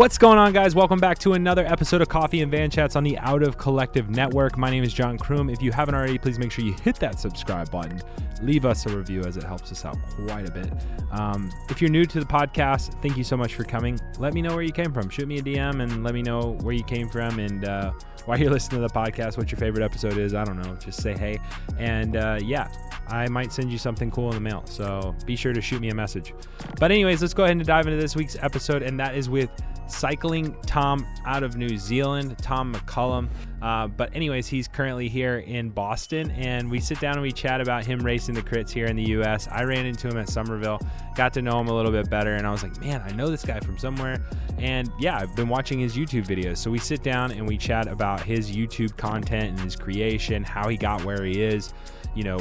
What's going on, guys? Welcome back to another episode of Coffee and Van Chats on the Out of Collective Network. My name is John Kroom. If you haven't already, please make sure you hit that subscribe button. Leave us a review as it helps us out quite a bit. Um, if you're new to the podcast, thank you so much for coming. Let me know where you came from. Shoot me a DM and let me know where you came from and uh, why you're listening to the podcast, what your favorite episode is. I don't know. Just say hey. And uh, yeah, I might send you something cool in the mail. So be sure to shoot me a message. But, anyways, let's go ahead and dive into this week's episode, and that is with Cycling Tom out of New Zealand, Tom McCullum. Uh, but, anyways, he's currently here in Boston, and we sit down and we chat about him racing the crits here in the US. I ran into him at Somerville, got to know him a little bit better, and I was like, man, I know this guy from somewhere. And yeah, I've been watching his YouTube videos. So we sit down and we chat about his YouTube content and his creation, how he got where he is you know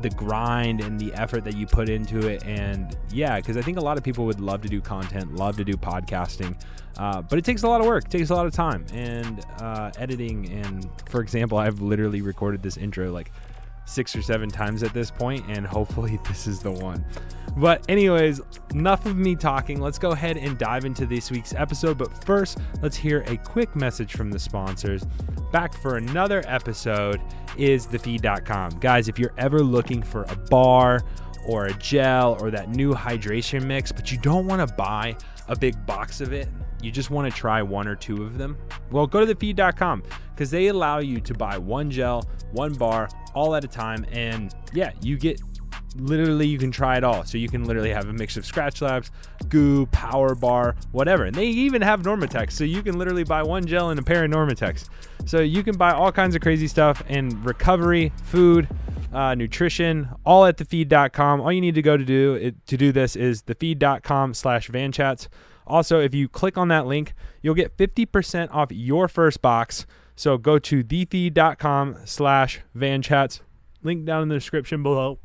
the grind and the effort that you put into it. And yeah because i think a lot of people would love to do content love to do podcasting uh, but it takes a lot of work takes a lot of time. And uh, editing and for example i've literally recorded this intro like six or seven times at this point and hopefully this is the one. But anyways enough of me talking. Let's go ahead and dive into this week's episode. But first let's hear a quick message from the sponsors. Back for another episode is thefeed.com. Guys, if you're ever looking for a bar or a gel or that new hydration mix, but you don't want to buy a big box of it, you just want to try one or two of them, well, go to thefeed.com because they allow you to buy one gel, one bar, all at a time. And yeah, you get literally you can try it all. So you can literally have a mix of Skratch Labs, GU, Power Bar, whatever. And they even have Normatex. so you can literally buy one gel and a pair of Normatex. So you can buy all kinds of crazy stuff and recovery, food, uh, nutrition, all at thefeed.com. All you need to go to do it, to do this is thefeed.com slash vanchats. Also, if you click on that link, you'll get 50% off your first box. So go to thefeed.com slash vanchats. Link down in the description below.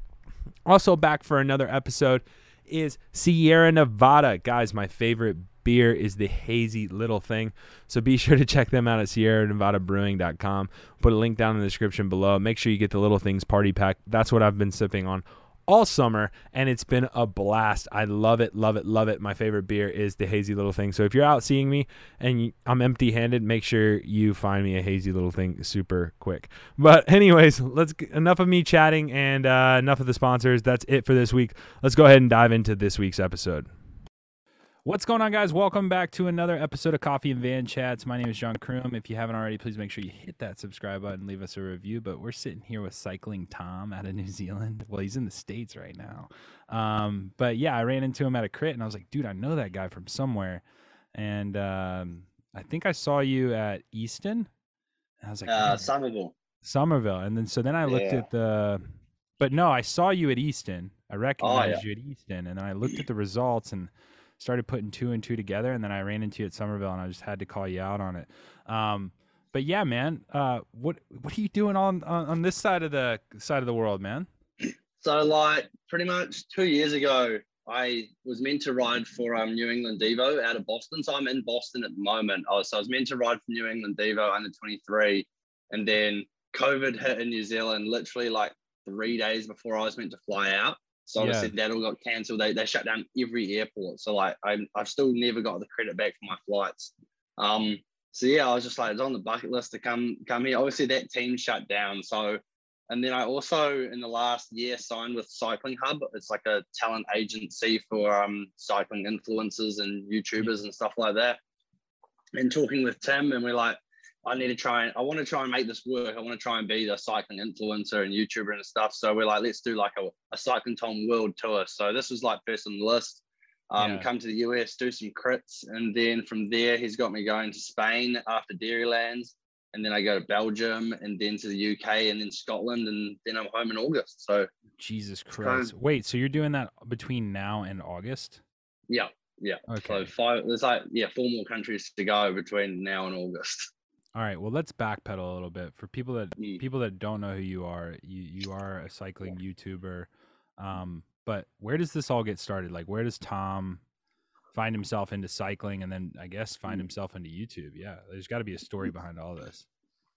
Also, back for another episode is Sierra Nevada. Guys, my favorite beer is the hazy little thing. So be sure to check them out at Sierra Nevada Brewing.com. Put a link down in the description below. Make sure you get the little things party pack. That's what I've been sipping on all summer and it's been a blast. I love it, love it, love it. My favorite beer is the hazy little thing. So if you're out seeing me and I'm empty handed, make sure you find me a hazy little thing super quick. But, anyways, let's enough of me chatting and uh, enough of the sponsors. That's it for this week. Let's go ahead and dive into this week's episode. What's going on, guys? Welcome back to another episode of Coffee and Van Chats. My name is John Kroom. If you haven't already, please make sure you hit that subscribe button, leave us a review. But we're sitting here with Cycling Tom out of New Zealand. Well, he's in the States right now. Um, but yeah, I ran into him at a crit and I was like, dude, I know that guy from somewhere. And um, I think I saw you at Easton. I was like, uh, Somerville. Somerville. And then so then I looked yeah. at the, but no, I saw you at Easton. I recognized oh, yeah. you at Easton. And then I looked at the results and started putting two and two together, and then I ran into you at Somerville, and I just had to call you out on it. Um, but yeah, man, uh, what what are you doing on, on on this side of the side of the world, man? So like pretty much two years ago, I was meant to ride for um, New England Devo out of Boston. So I'm in Boston at the moment. Was, so I was meant to ride for New England Devo under 23. And then COVID hit in New Zealand literally like three days before I was meant to fly out. So obviously yeah. that all got cancelled. They, they shut down every airport. So like I I've still never got the credit back for my flights. Um so yeah, I was just like it's on the bucket list to come come here. Obviously that team shut down. So and then I also in the last year signed with Cycling Hub. It's like a talent agency for um cycling influencers and YouTubers and stuff like that. And talking with Tim and we're like, I need to try and I want to try and make this work. I want to try and be the cycling influencer and YouTuber and stuff. So we're like, let's do like a, a cycling Tom world tour. So this was like first on the list. Um, yeah. come to the US, do some crits, and then from there he's got me going to Spain after Dairylands, and then I go to Belgium, and then to the UK, and then Scotland, and then I'm home in August. So Jesus Christ! Kind of, Wait, so you're doing that between now and August? Yeah, yeah. Okay. So five. There's like yeah, four more countries to go between now and August. All right, well let's backpedal a little bit for people that mm. people that don't know who you are. You you are a cycling YouTuber, um, but where does this all get started? Like, where does Tom find himself into cycling, and then I guess find mm. himself into YouTube? Yeah, there's got to be a story behind all this.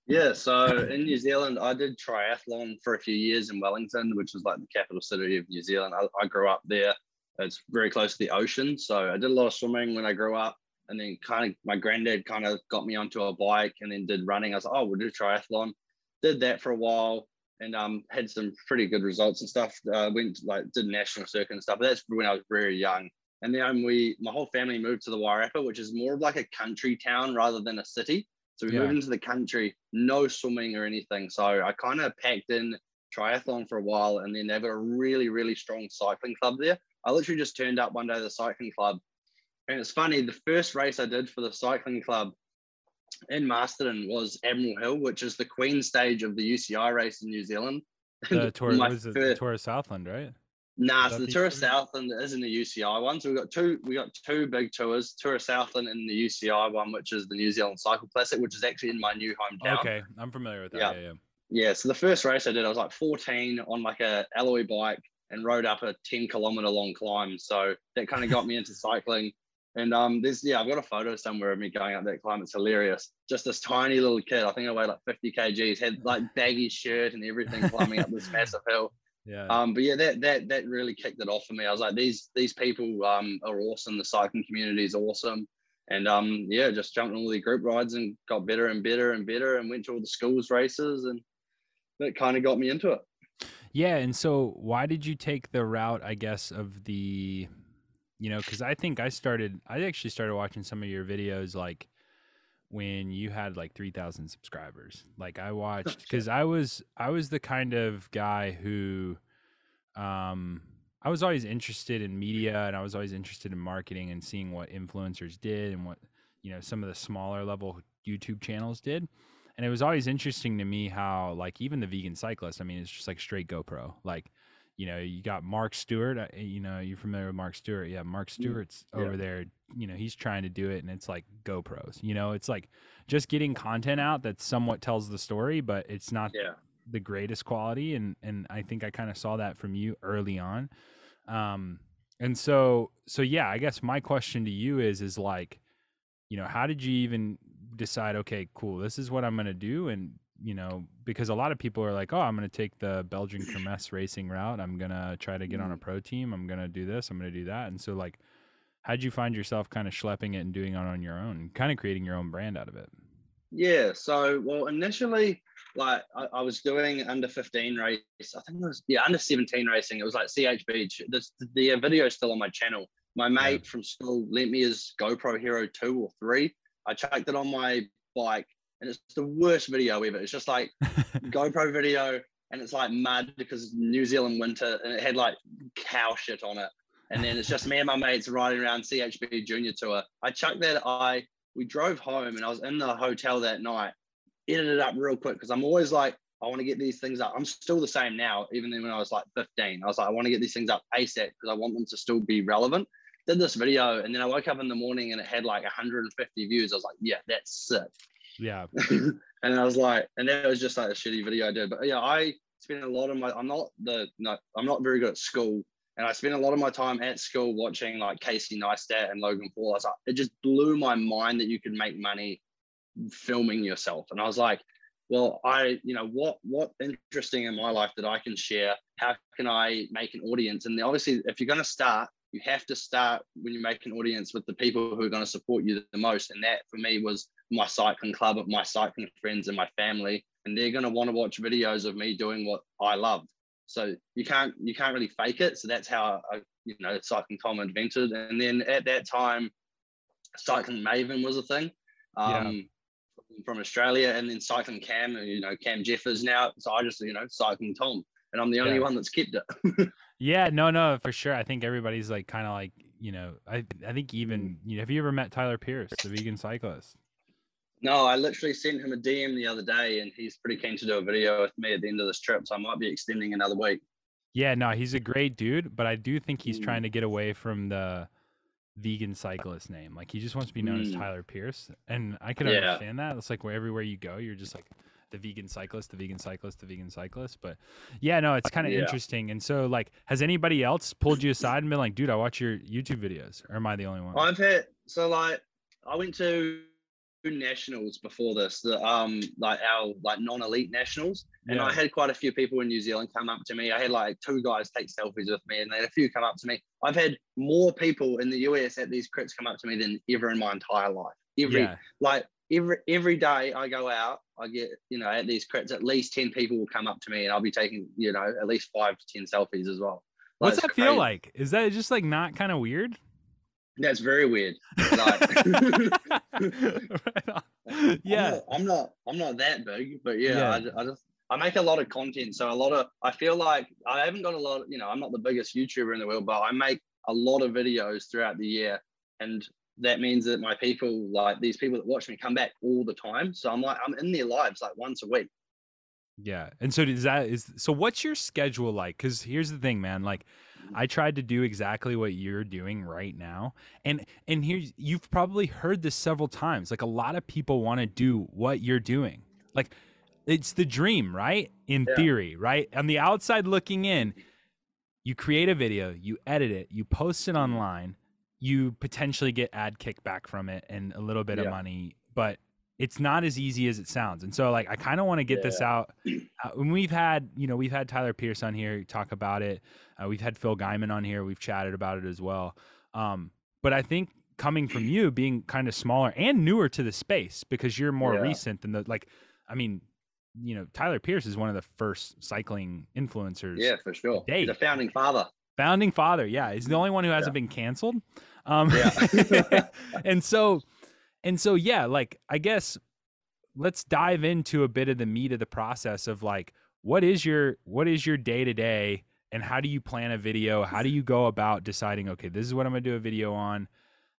Yeah, so in New Zealand, I did triathlon for a few years in Wellington, which was like the capital city of New Zealand. I, I grew up there. It's very close to the ocean, so I did a lot of swimming when I grew up and then kind of my granddad kind of got me onto a bike and then did running. I was like, oh, we'll do triathlon. Did that for a while and um, had some pretty good results and stuff. Uh, went like did national circuit and stuff. But that's when I was very young. And then we, my whole family moved to the Wairarapa, which is more of like a country town rather than a city. So we yeah. moved into the country, no swimming or anything. So I kind of packed in triathlon for a while, and then they've a really, really strong cycling club there. I literally just turned up one day to the cycling club, and it's funny. The first race I did for the cycling club in Masterton was Admiral Hill, which is the Queen stage of the UCI race in New Zealand. The tour was the Tour of Southland, right? Nah, so the Tour of Southland isn't the UCI one. So we got two, we got two big tours: Tour of Southland and the UCI one, which is the New Zealand Cycle Classic, which is actually in my new hometown. Okay, I'm familiar with that. Yeah, yeah. yeah. yeah so the first race I did, I was like 14 on like a alloy bike and rode up a 10 kilometer long climb. So that kind of got me into cycling. And um, there's yeah, I've got a photo somewhere of me going up that climb. It's hilarious. Just this tiny little kid. I think I weighed like 50 kgs. Had like baggy shirt and everything, climbing up this massive hill. Yeah. Um, but yeah, that that that really kicked it off for me. I was like, these these people um are awesome. The cycling community is awesome. And um, yeah, just jumped on all the group rides and got better and better and better and went to all the schools races and that kind of got me into it. Yeah, and so why did you take the route, I guess, of the you know, because I think I started I actually started watching some of your videos like when you had like 3000 subscribers. Like i watched because i was i was the kind of guy who um i was always interested in media and i was always interested in marketing and seeing what influencers did and what you know some of the smaller level youtube channels did. And it was always interesting to me how like even the vegan cyclist i mean it's just like straight gopro. Like you know, you got Mark Stewart. Uh, you know, you're familiar with Mark Stewart. Yeah, Mark Stewart's yeah. over there. You know, he's trying to do it, and it's like GoPros. You know, it's like just getting content out that somewhat tells the story, but it's not yeah. the greatest quality. And and I think I kind of saw that from you early on. Um, and so so yeah, I guess my question to you is is like, you know, how did you even decide? Okay, cool, this is what I'm gonna do, and you know, because a lot of people are like, oh, I'm going to take the Belgian Kermesse racing route. I'm going to try to get on a mm. pro team. I'm going to do this. I'm going to do that. And so, like, how'd you find yourself kind of schlepping it and doing it on your own, kind of creating your own brand out of it? Yeah. So, well, initially, like, I, I was doing under 15 race. I think it was, yeah, under 17 racing. It was like CH Beach. This, the video is still on my channel. My mate yeah. from school lent me his GoPro Hero 2 or 3. I chucked it on my bike and it's the worst video ever. It's just like GoPro video, and it's like mud because New Zealand winter, and it had like cow shit on it. And then it's just me and my mates riding around CHB Junior Tour. I chucked that. I we drove home, and I was in the hotel that night. Edited it up real quick because I'm always like, I want to get these things up. I'm still the same now, even then when I was like 15. I was like, I want to get these things up ASAP because I want them to still be relevant. Did this video, and then I woke up in the morning and it had like 150 views. I was like, yeah, that's sick. Yeah. and I was like, and that was just like a shitty video I did. But yeah, I spent a lot of my I'm not the no, I'm not very good at school. And I spent a lot of my time at school watching like Casey Neistat and Logan Paul. I was like, it just blew my mind that you could make money filming yourself. And I was like, well, I, you know, what what interesting in my life that I can share? How can I make an audience? And obviously, if you're going to start, you have to start when you make an audience with the people who are going to support you the most. And that for me was my cycling club, my cycling friends, and my family. And they're going to want to watch videos of me doing what I love. So you can't you can't really fake it. So that's how I, you know cycling Tom invented. And then at that time, cycling Maven was a thing. Um, yeah. From Australia, and then cycling Cam, you know, Cam Jeffers now. So I just, you know, cycling Tom, and I'm the only yeah. one that's kept it. Yeah, no, no, for sure. I think everybody's like kind of like you know. I I think even mm. you know. Have you ever met Tyler Pierce, the vegan cyclist? No, I literally sent him a DM the other day, and he's pretty keen to do a video with me at the end of this trip. So I might be extending another week. Yeah, no, he's a great dude, but I do think he's mm. trying to get away from the vegan cyclist name. Like he just wants to be known mm. as Tyler Pierce, and I can yeah. understand that. It's like where everywhere you go, you're just like the vegan cyclist, the vegan cyclist, the vegan cyclist. But yeah, no, it's kind of yeah. interesting. And so, like, has anybody else pulled you aside and been like, dude, I watch your YouTube videos, or am I the only one? I've had so like I went to nationals before this, the, um, like our like non-elite nationals, and Yeah. I had quite a few people in New Zealand come up to me. I had like two guys take selfies with me, and then a few come up to me. I've had more people in the US at these crits come up to me than ever in my entire life. Every yeah. like every every day I go out, I get you know at these crits at least ten people will come up to me, and I'll be taking you know at least five to ten selfies as well. Like, What's that feel like? Is that just like not kind of weird? That's very weird. Like, Right yeah. I'm not, I'm not I'm not that big, but yeah, Yeah. I, I just I make a lot of content, so a lot of I feel like I haven't got a lot. You know, I'm not the biggest YouTuber in the world, but I make a lot of videos throughout the year, and that means that my people, like these people that watch me, come back all the time. So I'm like I'm in their lives like once a week. Yeah. And so does that is so what's your schedule like? Cuz here's the thing, man, like I tried to do exactly what you're doing right now. And and here's you've probably heard this several times. Like a lot of people want to do what you're doing. Like it's the dream, right? In Yeah. theory, right? On the outside looking in, you create a video, you edit it, you post it mm-hmm. online, you potentially get ad kickback from it and a little bit of money, but it's not as easy as it sounds. And so like I kind of want to get this out. Uh, when we've had, you know, we've had Tyler Pierce on here talk about it. Uh, we've had Phil Gaimon on here. We've chatted about it as well. Um, but I think coming from you being kind of smaller and newer to the space because you're more Yeah. recent than the like I mean, you know, Tyler Pierce is one of the first cycling influencers. Yeah, for sure. Dave. He's a founding father. Founding father, yeah. He's the only one who hasn't been canceled. Um Yeah. and so and so yeah, like I guess let's dive into a bit of the meat of the process of like what is your what is your day to day and how do you plan a video? How do mm-hmm. you go about deciding okay, this is what I'm going to do a video on?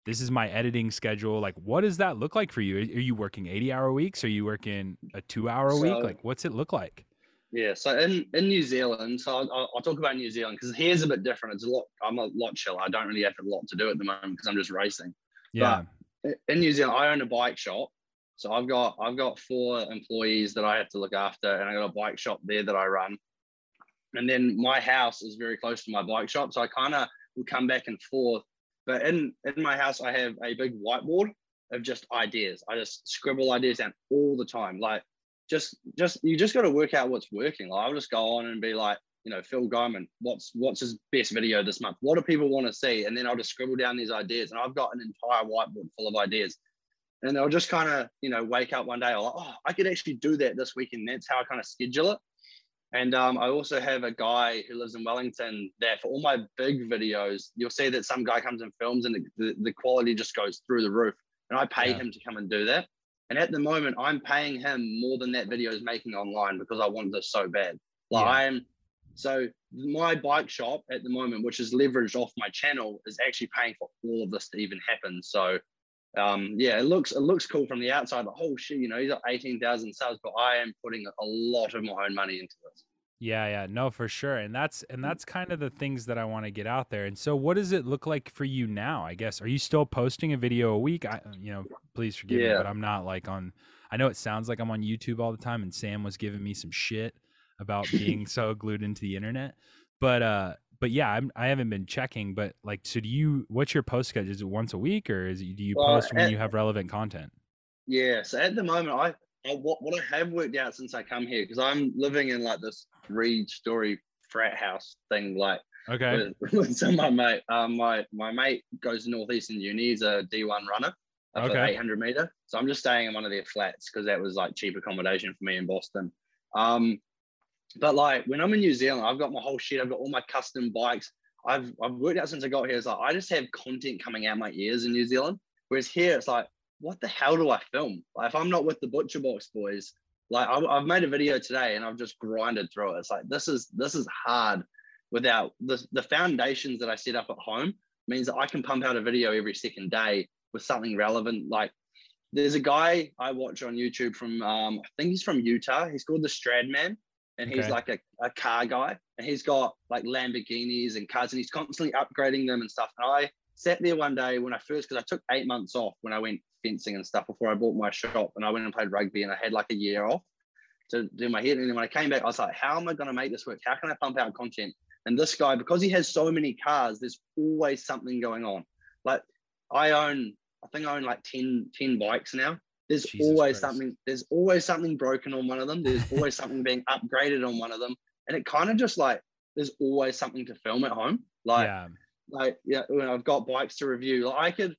This is my editing schedule. Like what does that look like for you? Are you working 80-hour weeks? Are you working a 2-hour a week? Like what's it look like? Yeah, so in, in New Zealand, so I'll, I'll- talk about New Zealand because here's a bit different. It's a lot. I'm a lot chiller. I don't really have a lot to do at the moment because I'm just racing. Yeah. In New Zealand, I own a bike shop. So I've got I've got four employees that I have to look after, and I got a bike shop there that I run. And then my house is very close to my bike shop, so I kind of will come back and forth. But in in my house, I have a big whiteboard of just ideas. I just scribble ideas down all the time. Like just just you just got to work out what's working. Like I'll just go on and be like, you know, Phil Gaimon, what's what's his best video this month? What do people want to see? And then I'll just scribble down these ideas, and I've got an entire whiteboard full of ideas. And I'll just kind of, you know, wake up one day, like, oh, I could actually do that this weekend. That's how I kind of schedule it. And um, I also have a guy who lives in Wellington that for all my big videos, you'll see that some guy comes and films and the, the, the quality just goes through the roof. And I pay Yeah. him to come and do that. And at the moment, I'm paying him more than that video is making online because I want this so bad. Like Yeah. I am, so my bike shop at the moment, which is leveraged off my channel, is actually paying for all of this to even happen. So um, yeah, it looks it looks cool from the outside. Like, oh shit, you know, he's got eighteen thousand subs, but I am putting a lot of my own money into this. Yeah, yeah, no, for sure. And that's and that's kind of the things that I want to get out there. And so what does it look like for you now? I guess are you still posting a video a week? I you know, please forgive me, but I'm not like on I know it sounds like I'm on YouTube all the time and Sam was giving me some shit about being so glued into the internet. But uh but yeah, I'm, I haven't been checking, but like, so do you? What's your post schedule? Is it once a week, or is it, do you Well, post when at- you have relevant content? Yeah. So at the moment, I, I what what I have worked out since I come here because I'm living in like this three-story frat house thing, like Okay, with, with some my mate. Um, my my mate goes to Northeastern Uni. He's a D1 runner. Up Okay. 800 meter. So I'm just staying in one of their flats because that was like cheap accommodation for me in Boston. Um, but like when I'm in New Zealand, I've got my whole shit. I've got all my custom bikes. I've I've worked out since I got here. It's like I just have content coming out my ears in New Zealand. Whereas here, it's like, what the hell do I film? Like if I'm not with the Butcher Box boys, like I, I've made a video today and I've just grinded through it. It's like this is this is hard without the the foundations that I set up at home means that I can pump out a video every second day with something relevant. Like there's a guy I watch on YouTube from um, I think he's from Utah. He's called the Stradman, and he's Okay. like a, a car guy, and he's got like Lamborghinis and cars, and he's constantly upgrading them and stuff. And I sat there one day when I first because I took eight months off when I went fencing and stuff before I bought my shop, and I went and played rugby, and I had like a year off to do my head. And then when I came back, I was like, how am I going to make this work? How can I pump out content? And this guy, because he has so many cars, there's always something going on. Like I own, I think I own like 10, 10 bikes now. There's Jesus always Christ. something. There's always something broken on one of them. There's always something being upgraded on one of them, and it kind of just like there's always something to film at home. Like yeah. like yeah, when I've got bikes to review. Like I could.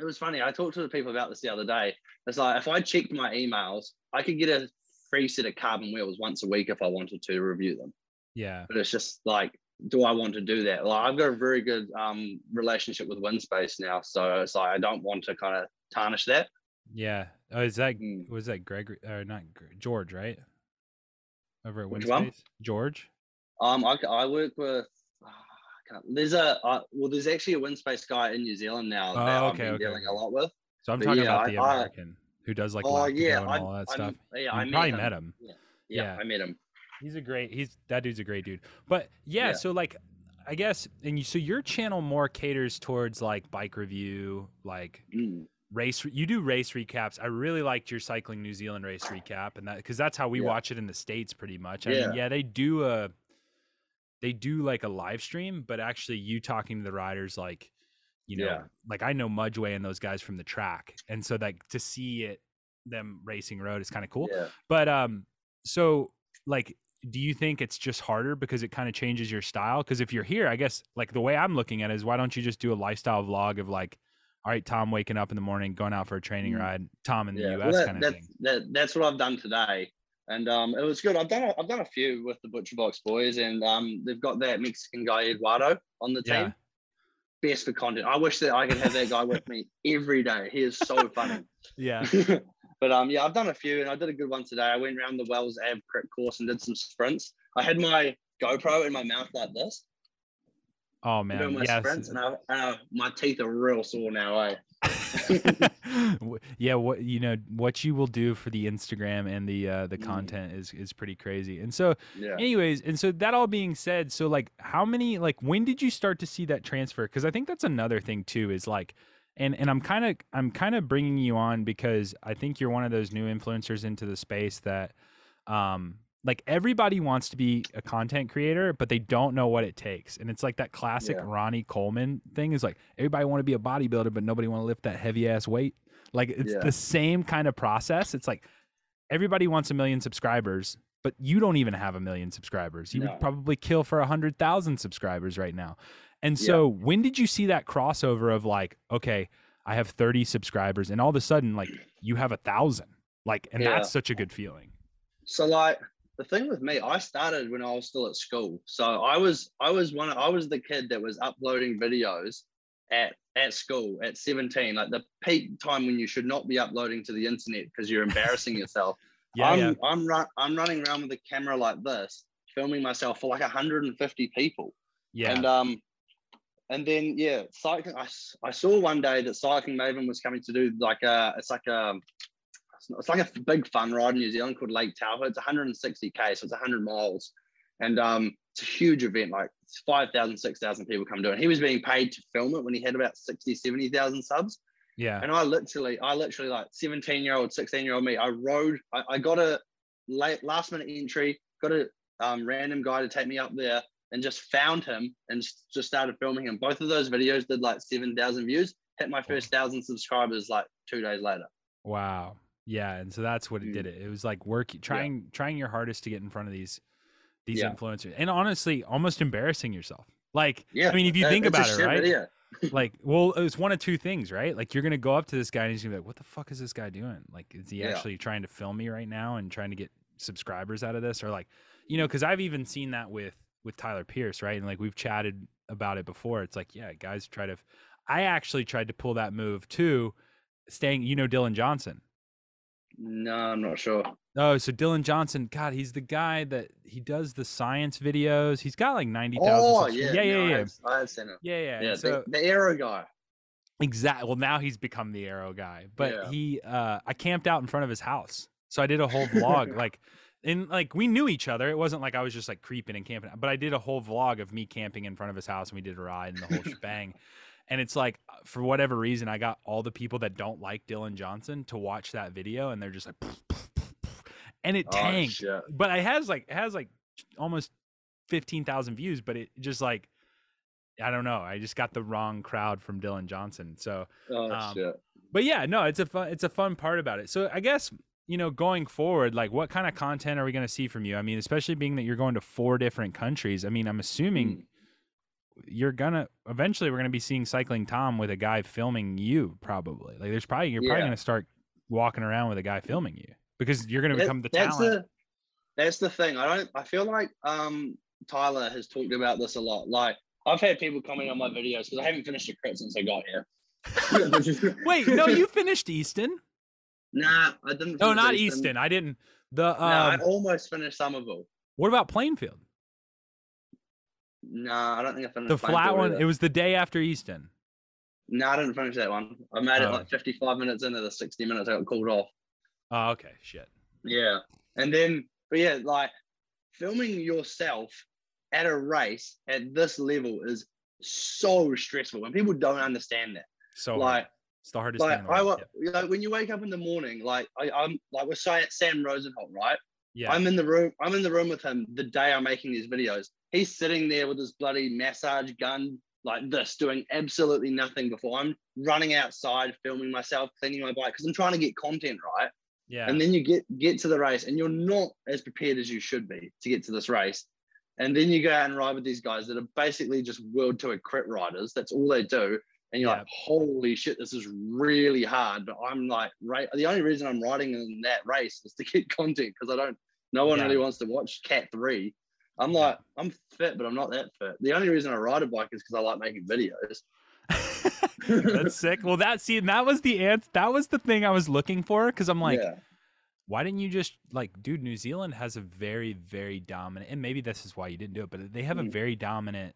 It was funny. I talked to the people about this the other day. It's like if I checked my emails, I could get a free set of carbon wheels once a week if I wanted to review them. Yeah. But it's just like, do I want to do that? Like I've got a very good um, relationship with WinSpace now, so it's like I don't want to kind of tarnish that. Yeah. Oh, is that Mm. was that Gregory or not George, right? Over at Which one? George? Um, I, I work with. ah, There's a uh, well, there's actually a WinSpace guy in New Zealand now that Oh, I've okay, been okay, dealing a lot with. So I'm But talking yeah, about I- the I- American who does like oh yeah, and I, all that I- stuff. yeah, you I met probably him. met him. Yeah, Yeah. I met him. He's a great. He's that dude's a great dude. But yeah, Yeah. so like, I guess, and you, so your channel more caters towards like bike review, like Mm. Race. You do race recaps. I really liked your cycling New Zealand race recap, and that because that's how we Yeah. watch it in the states, pretty much. I Yeah. mean, yeah, they do a, they do like a live stream, but actually, you talking to the riders, like, you know, Yeah. like I know Mudgway and those guys from the track, and so like to see it, them racing road is kind of cool. Yeah. But um, so like, do you think it's just harder because it kind of changes your style? Because if you're here, I guess like the way I'm looking at it is why don't you just do a lifestyle vlog of like, all right, Tom waking up in the morning, going out for a training Mm. ride, Tom in the yeah. U.S. Well, that, kind of thing. that, that's what I've done today, and um, it was good. I've done a, I've done a few with the Butcher Box boys, and um, they've got that Mexican guy Eduardo on the team. Yeah. Best for content. I wish that I could have that guy with me every day. He is so funny. Yeah. but um, yeah, I've done a few, and I did a good one today. I went around the Wells Ave Crit course and did some sprints. I had my GoPro in my mouth like this, Oh man, my yes. and I, uh, my teeth are real sore now. Eh? Yeah, what you know, what you will do for the Instagram and the uh, the Mm. content is is pretty crazy. And so, Yeah. anyways, and so that all being said, so like, how many like when did you start to see that transfer? Because I think that's another thing too. Is like, and and I'm kind of I'm kind of bringing you on because I think you're one of those new influencers into the space that, um, like everybody wants to be a content creator, but they don't know what it takes. And it's like that classic Yeah. Ronnie Coleman thing is like everybody want to be a bodybuilder, but nobody want to lift that heavy ass weight. Like it's Yeah. the same kind of process. It's like everybody wants a million subscribers, but you don't even have a million subscribers. You No. would probably kill for a hundred thousand subscribers right now. And so when did you see that crossover of like, okay, I have 30 subscribers and all of a sudden like you have a thousand? Like, and Yeah. that's such a good feeling. So like the thing with me, I started when I was still at school. So I was I was one I was the kid that was uploading videos at at school at 17, like the peak time when you should not be uploading to the internet because you're embarrassing yourself. Yeah, I'm yeah. I'm run, I'm running around with a camera like this, filming myself for like 150 people. Yeah. And um and then yeah, cycling I, I saw one day that Cycling Maven was coming to do like a it's like a it's it's like a big fun ride in New Zealand called Lake Taupo. It's 160k, so it's 100 miles, and um, it's a huge event. Like it's 5,000, 6,000 people come to it. And he was being paid to film it when he had about 60, 70,000 subs. yeah. And I literally, I literally like 17 year old, 16 year old me. I rode. I, I got a late last minute entry. Got a um, random guy to take me up there, and just found him and just started filming him. Both of those videos did like 7,000 views. Hit my first thousand subscribers like two days later. Wow. Yeah, and so that's what it Mm. did. It. It was like work trying trying your hardest to get in front of these these Yeah. influencers, and honestly, almost embarrassing yourself. Like, Yeah, I mean, if you Uh, think about it, right? video. like, well, it's one of two things, right? Like, you're gonna go up to this guy and he's gonna be like, "What the fuck is this guy doing? Like, is he Yeah. actually trying to film me right now and trying to get subscribers out of this?" Or like, you know, because I've even seen that with with Tyler Pierce, right? And like we've chatted about it before. It's like, yeah, guys try to. I actually tried to pull that move too, staying. You know, Dylan Johnson. No, I'm not sure. Oh, so Dylan Johnson, God, he's the guy that he does the science videos. He's got like ninety thousand. Oh yeah, yeah, yeah, no, I yeah, have, I have seen it. yeah, yeah. Yeah, so the, the aero guy. exactly. Well, now he's become the aero guy. But Yeah. he, uh, I camped out in front of his house, so I did a whole vlog, like, and like we knew each other. It wasn't like I was just like creeping and camping, but I did a whole vlog of me camping in front of his house, and we did a ride and the whole shebang. And it's like, uh, for whatever reason, I got all the people that don't like Dylan Johnson to watch that video, and they're just like, and it Oh, tanked. shit. but it has like it has like almost 15,000 views but it just like I don't know I just got the wrong crowd from Dylan Johnson so Oh Um, but yeah, no, it's a fun it's a fun part about it. So I guess you know going forward, like what kind of content are we going to see from you? I mean, especially being that you're going to four different countries. I mean, I'm assuming. Mm. You're gonna eventually we're gonna be seeing cycling Tom with a guy filming you probably like there's probably you're probably gonna start walking around with a guy filming you because you're gonna That- become the that's talent. the that's the thing. I don't. I feel like um Tyler has talked about this a lot. Like I've had people comment on my videos because I haven't finished a crit since I got here. Wait, no, you finished Easton. Nah, I didn't. No, not Easton. I didn't. The No, I um, almost finished Somerville. what about Plainfield? Nah, I don't think I finished The flat one. either. It was the day after Easton. No, I didn't finish that one. I made it Oh. like 55 minutes into the 60 minutes. I got called off. Oh, okay. Shit. Yeah. And then, but yeah, like filming yourself at a race at this level is so stressful, and people don't understand that. So like, it's the hardest like in the I, you know, when you wake up in the morning, like I, I'm like we're saying at Sam Rosenholtz, right? Yeah. I'm in the room. I'm in the room with him the day I'm making these videos. He's sitting there with his bloody massage gun like this, doing absolutely nothing before I'm running outside, filming myself, cleaning my bike because I'm trying to get content right. yeah. And then you get get to the race, and you're not as prepared as you should be to get to this race. And then you go out and ride with these guys that are basically just world tour crit riders. That's all they do. And you're Yeah. like, holy shit, this is really hard. But I'm like, right. The only reason I'm riding in that race is to get content because I don't. No one Yeah. really wants to watch Cat Three. I'm like, I'm fit, but I'm not that fit. The only reason I ride a bike is because I like making videos. That's sick. Well, that see, that was the ant. That was the thing I was looking for because I'm like, yeah, why didn't you just like, dude? New Zealand has a very, very dominant, and maybe this is why you didn't do it, but they have a Mm. very dominant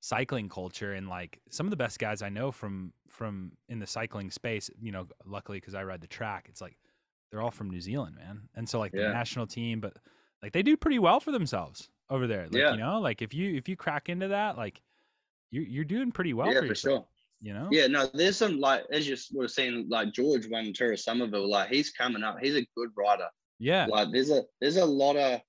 cycling culture, and like some of the best guys I know from from in the cycling space. You know, luckily because I ride the track, it's like they're all from New Zealand, man. And so like the national team, but like they do pretty well for themselves over there. Like Yeah. you know, like if you if you crack into that, like you're you're doing pretty well yeah, for for sure. You know? Yeah, no, there's some like as you have seen, like George of Somerville. Like he's coming up. He's a good rider. Yeah. Like there's a there's a lot of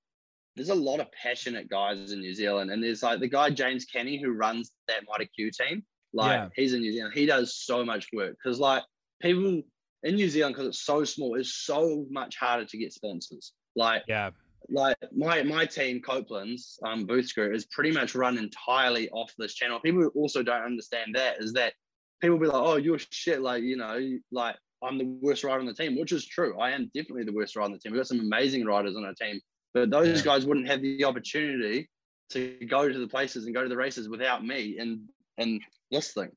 there's a lot of passionate guys in New Zealand, and there's like the guy James Kenny who runs that Mighty Q team. Like Yeah. he's in New Zealand. He does so much work because like people in New Zealand because it's so small, it's so much harder to get sponsors. Like Yeah. Like my my team Copeland's um, booth screw is pretty much run entirely off this channel. People also don't understand that is that people be like, oh, you're shit. Like you know, like I'm the worst rider on the team, which is true. I am definitely the worst rider on the team. We've got some amazing riders on our team, but those Yeah. guys wouldn't have the opportunity to go to the places and go to the races without me and and this thing.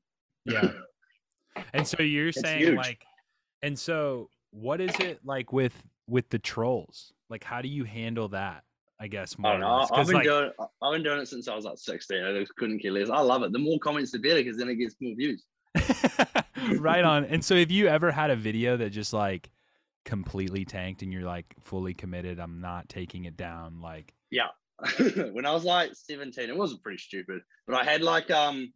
Yeah. And so you're It's saying huge. like and so what is it like with with the trolls? Like how do you handle that? I guess I more don't know. I've been like, doing I've been doing it since I was like 16. I just couldn't care less. I love it. The more comments, the better, because then it gets more views. right on. And so have you ever had a video that just like completely tanked and you're like fully committed, I'm not taking it down like Yeah. when I was like 17, it wasn't pretty stupid, but I had like um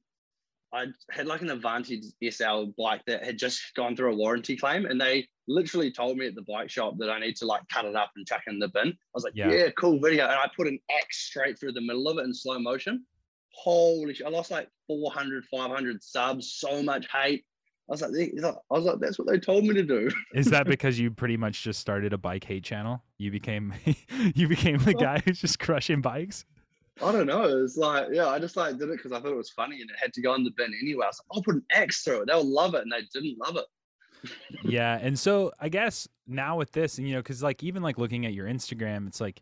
I had like an Advantage SL bike that had just gone through a warranty claim, and they literally told me at the bike shop that I need to like cut it up and chuck it in the bin. I was like, Yeah. yeah, cool video, and I put an X straight through the middle of it in slow motion. Holy shit! I lost like 400, 500 subs, so much hate. I was like, I was like, that's what they told me to do. Is that because you pretty much just started a bike hate channel? You became you became the oh. guy who's just crushing bikes? I don't know. It's like, yeah, I just like did it because I thought it was funny and it had to go in the bin anyway. I was like, I'll put an X through it. They'll love it. And they didn't love it. yeah and so i guess now with this and you know because like even like looking at your instagram it's like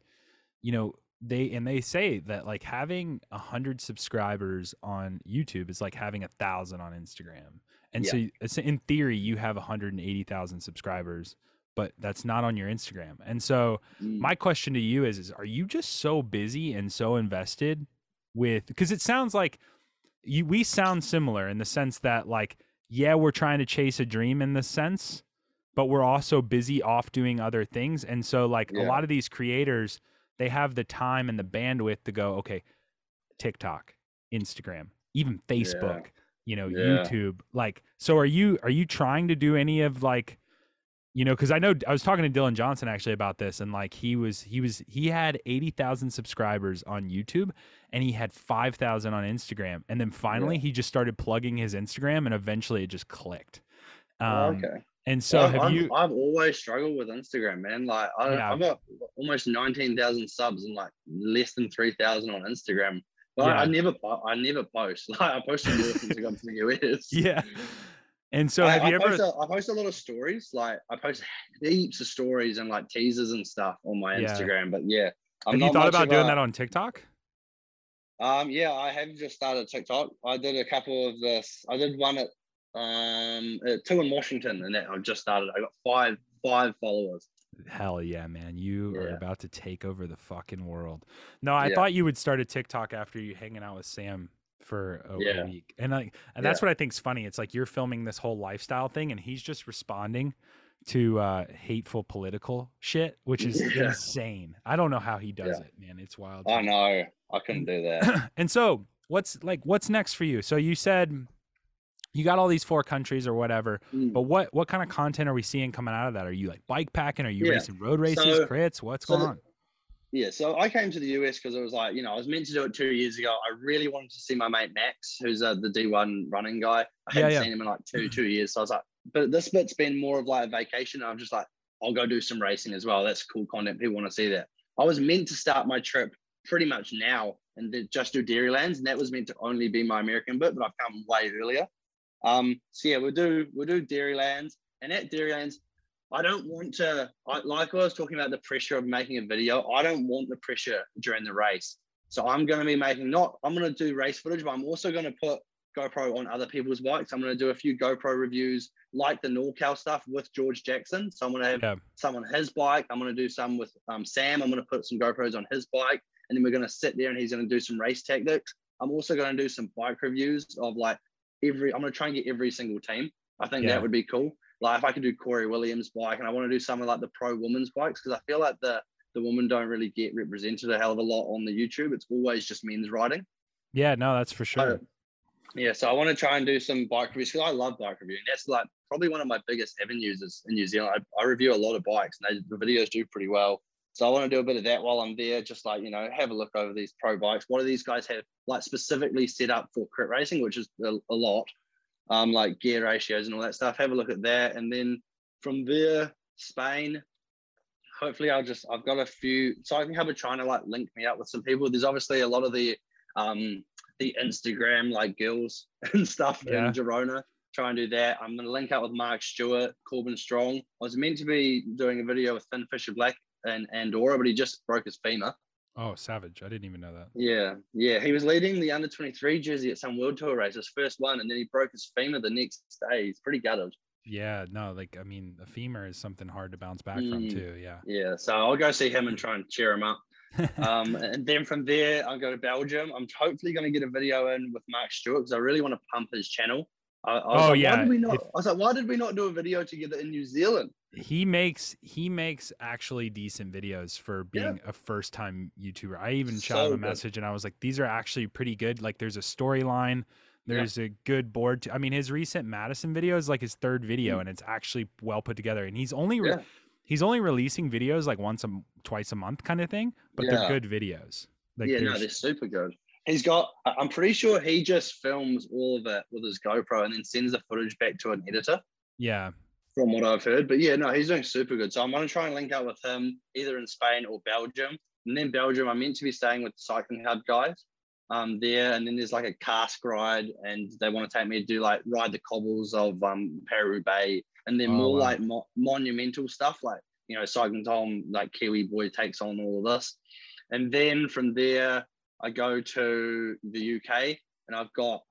you know they and they say that like having a hundred subscribers on youtube is like having a thousand on instagram and so it's in theory you have 180000 subscribers but that's not on your instagram. And so Mm. my question to you is is are you just so busy and so invested with because it sounds like you we sound similar in the sense that like yeah we're trying to chase a dream in this sense but we're also busy off doing other things. And so like a lot of these creators they have the time and the bandwidth to go okay tiktok instagram even facebook you know Yeah. youtube. Like so are you are you trying to do any of like you know because i know i was talking to dylan johnson actually about this and like he was he was he had 80000 subscribers on youtube and he had 5000 on instagram and then finally he just started plugging his instagram and eventually it just clicked Um, Oh, okay. And so Well, have I'm- you? I've always struggled with Instagram, man. Like I, Yeah. I've got almost nineteen thousand subs and like less than three thousand on Instagram. But I, I never, I never post. Like I posted more since I got to the US. Yeah. And so I, have I you ever? post a, I post a lot of stories. Like I post heaps of stories and like teasers and stuff on my Yeah. Instagram. But yeah, I'm have you thought about doing a- that on TikTok? Um, yeah, I have just started TikTok. I did a couple of this. I did one at um at two in Washington, and that I've just started. I got five five followers. Hell yeah, man. You are about to take over the fucking world. No, I Yeah. thought you would start a TikTok after you hanging out with Sam for a, a Yeah. week. And like and that's what I think's funny. It's like you're filming this whole lifestyle thing and he's just responding to uh hateful political shit, which is Yeah. insane. I don't know how he does Yeah. it, man. It's wild. I know I couldn't do that. and so what's like what's next for you? So you said you got all these four countries or whatever, Mm. but what what kind of content are we seeing coming out of that? Are you like bike packing? Are you Yeah. racing road races, So- crits? What's so going on? Yeah, so I came to the US because it was like, you know, I was meant to do it two years ago. I really wanted to see my mate Max, who's uh, the D1 running guy. I Yeah, hadn't yeah. seen him in like two two years. So I was like, but this bit's been more of like a vacation. I'm just like, I'll go do some racing as well. That's cool content. People want to see that. I was meant to start my trip pretty much now and then just do Dairylands, and that was meant to only be my American bit, but I've come way earlier. Um, so yeah, we'll do we'll do Dairylands, and at Dairylands, I don't want to I, like I was talking about the pressure of making a video. I don't want the pressure during the race. So I'm going to be making not I'm going to do race footage, but I'm also going to put GoPro on other people's bikes. I'm going to do a few GoPro reviews like the NorCal stuff with George Jackson. So I'm going to have Yeah. some on his bike. I'm going to do some with um, Sam. I'm going to put some GoPros on his bike, and then we're going to sit there and he's going to do some race tactics. I'm also going to do some bike reviews of like every. I'm going to try and get every single team. I think Yeah. that would be cool. Like if I could do Corey Williams' bike, and I want to do some of like the pro women's bikes because I feel like the the women don't really get represented a hell of a lot on the YouTube. It's always just men's riding. Yeah, no, that's for sure. Uh, yeah, so I want to try and do some bike reviews because I love bike reviewing. That's like probably one of my biggest avenues is in New Zealand. I, I review a lot of bikes and they, the videos do pretty well. So I want to do a bit of that while I'm there, just like, you know, have a look over these pro bikes. What do these guys have like specifically set up for crit racing, which is a, a lot, um, like gear ratios and all that stuff. Have a look at that. And then from there, Spain, hopefully I'll just, I've got a few, Cycling Hub are trying to like link me up with some people. There's obviously a lot of the, um, the Instagram like girls and stuff Yeah. in Girona. Try and do that. I'm gonna link up with Mark Stewart, Corbin Strong. I was meant to be doing a video with Finn Fisher Black and Andorra, but he just broke his femur. Oh, savage. I didn't even know that. Yeah, yeah. He was leading the under 23 jersey at some world tour race, his first one, and then he broke his femur the next day. He's pretty gutted. Yeah, no, like I mean, a femur is something hard to bounce back from Mm. too. Yeah. Yeah, so I'll go see him and try and cheer him up. Um, and then from there, I'll go to Belgium. I'm hopefully going to get a video in with Mark Stewart because I really want to pump his channel. I, I Oh, like, yeah, Why did we not? if- I was like, why did we not do a video together in New Zealand? He makes he makes actually decent videos for Yeah. being a first time YouTuber. I even shot So him a good. message and I was like, these are actually pretty good. Like there's a storyline. Yeah. There's a good board. To, I mean, his recent Madison video is like his third video, and it's actually well put together. And he's only re- Mm. Yeah. he's only releasing videos like once a twice a month kind of thing, but Yeah. they're good videos. Like yeah, no, they're super good. He's got. I'm pretty sure he just films all of it with his GoPro and then sends the footage back to an editor. yeah, from what I've heard. But yeah, no, he's doing super good. So I'm going to try and link up with him either in Spain or Belgium. And then Belgium, I'm meant to be staying with the Cycling Hub guys um, there. And then there's like a cask ride, and they want to take me to do like ride the cobbles of um, Peru Bay, and then Oh, more wow. like mo- monumental stuff, like you know, Cycling Tom, like Kiwi Boy takes on all of this. And then from there, I go to the UK, and I've got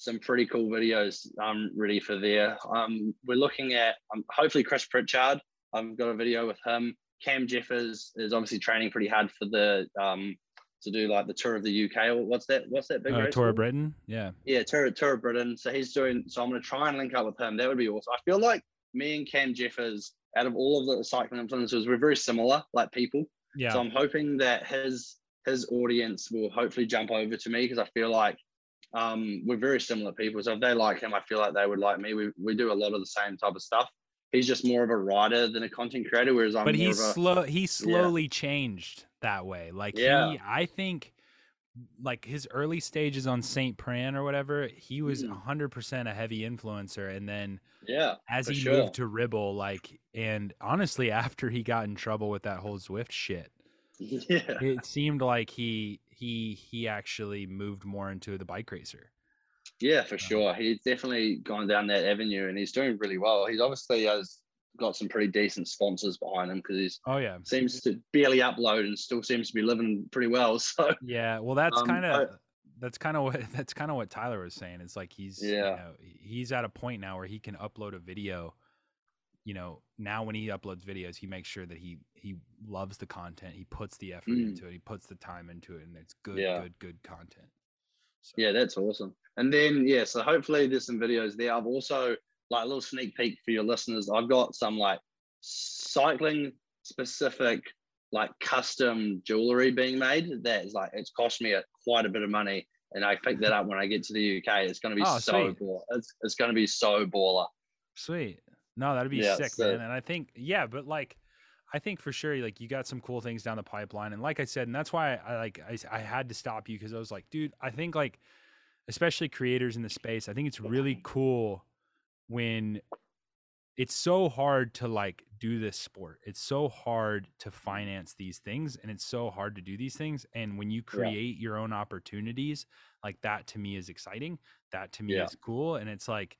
some pretty cool videos um, ready for there. Um, we're looking at um, hopefully Chris Pritchard. I've got a video with him. Cam Jeffers is obviously training pretty hard for the um, to do like the tour of the UK. What's that? What's that big uh, race? Tour of? Britain. Yeah, Yeah, tour, tour of Britain. So he's doing. So I'm going to try and link up with him. That would be awesome. I feel like me and Cam Jeffers, out of all of the cycling influencers, we're very similar, like people. yeah. So I'm hoping that his his audience will hopefully jump over to me because I feel like um, we're very similar people. So if they like him, I feel like they would like me. We we do a lot of the same type of stuff. He's just more of a writer than a content creator, whereas I'm but more he's of a slow he slowly changed that way like Yeah. he i think like his early stages on Saint Piran or whatever, he was Mm. hundred percent a heavy influencer, and then Yeah. as he sure. moved to Ribble, like, and honestly, after he got in trouble with that whole Zwift shit, Yeah. it seemed like he he he actually moved more into the bike racer. Yeah, for sure. He's definitely gone down that avenue and he's doing really well. He's obviously has got some pretty decent sponsors behind him because he's Oh yeah, seems to barely upload and still seems to be living pretty well. So yeah. Well, that's Um, kind of that's kind of what that's kind of what Tyler was saying. It's like he's you Yeah. know, he's at a point now where he can upload a video. You know, now when he uploads videos, he makes sure that he he loves the content. He puts the effort Mm. into it. He puts the time into it, and it's good, Yeah. good, good content. So, yeah, that's awesome. And then yeah, so hopefully there's some videos there. I've also like a little sneak peek for your listeners. I've got some like cycling specific like custom jewelry being made that is like it's cost me a, quite a bit of money and I picked that up when I get to the UK. It's going to be Oh, so sweet. baller. It's, it's going to be so baller. Sweet. No, that'd be Yeah, sick, so- man. Uh and I think, yeah, but like, I think for sure, like, you got some cool things down the pipeline. And like I said, and that's why I, like, I, I had to stop you because I was like, dude, I think like, especially creators in the space, I think it's really mm-hmm. cool when it's so hard to like do this sport. It's so hard to mm-hmm. finance these things and it's so hard to do these things. And when you create your own opportunities, like that to me is exciting. That to me Yeah. is cool. And it's like,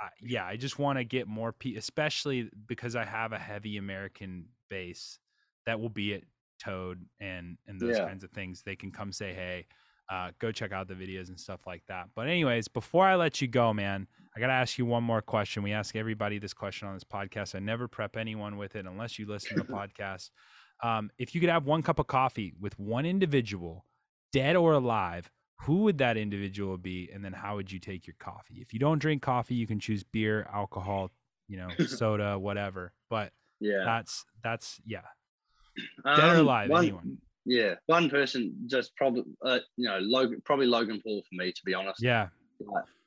I, yeah, I just want to get more people, especially because I have a heavy American base that will be at Toad and and those Yeah. kinds of things. They can come say, hey, uh, go check out the videos and stuff like that. But anyways, before I let you go, man, I gotta ask you one more question. We ask everybody this question on this podcast. I never prep anyone with it unless you listen to the podcast. Um, if you could have one cup of coffee with one individual, dead or alive, who would that individual be? And then how would you take your coffee? If you don't drink coffee, you can choose beer, alcohol, you know, soda, whatever. But Yeah. that's that's yeah, dead or Um, alive, one- anyone. Yeah, one person just probably, uh, you know, Logan, probably Logan Paul for me, to be honest. Yeah,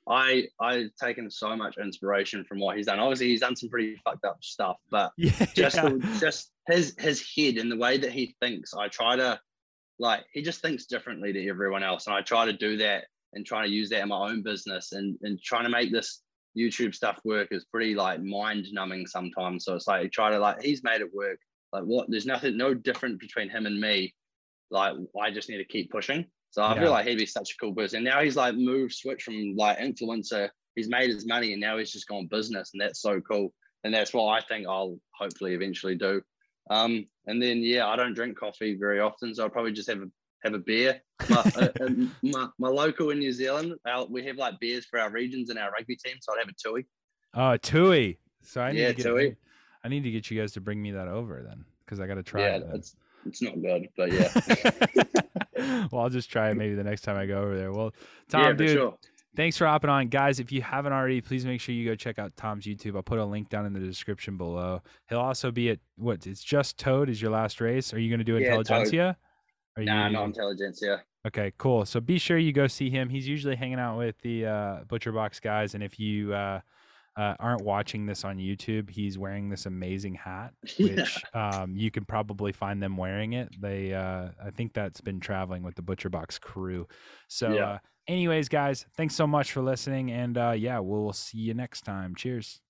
I I've taken so much inspiration from what he's done. Obviously, he's done some pretty fucked up stuff, but yeah, just the, just his his head and the way that he thinks, I try to like he just thinks differently to everyone else, and I try to do that and try to use that in my own business and and trying to make this YouTube stuff work is pretty like mind numbing sometimes. So it's like he try to like he's made it work. Like what? There's nothing no different between him and me. Like I just need to keep pushing. So I Yeah. feel like he'd be such a cool person. Now he's like moved, switched from like influencer. He's made his money and now he's just gone business, and that's so cool. And that's what I think I'll hopefully eventually do. Um, and then yeah, I don't drink coffee very often, so I'll probably just have a have a beer. My, uh, uh, my, my local in New Zealand, our, we have like beers for our regions and our rugby team, so I'd have a tui. Oh, Tui. So I need Yeah, to get Tui. I need to get you guys to bring me that over then, because I got to try yeah, it. then. it's it's not good, but yeah, well, I'll just try it maybe the next time I go over there. Well, Tom, yeah, dude, sure. Thanks for hopping on, guys. If you haven't already, please make sure you go check out Tom's YouTube. I'll put a link down in the description below. He'll also be at what? It's just Toad is your last race. Are you going to do Yeah, Toad. Intelligentsia? Are Nah, you- not intelligentsia. Okay, cool. So be sure you go see him. He's usually hanging out with the uh, Butcher Box guys, and if you uh, uh, aren't watching this on YouTube, he's wearing this amazing hat, which um, you can probably find them wearing it. They, uh, I think that's been traveling with the Butcher Box crew. So, Yeah. uh, anyways, guys, thanks so much for listening, and uh, yeah, we'll see you next time. Cheers.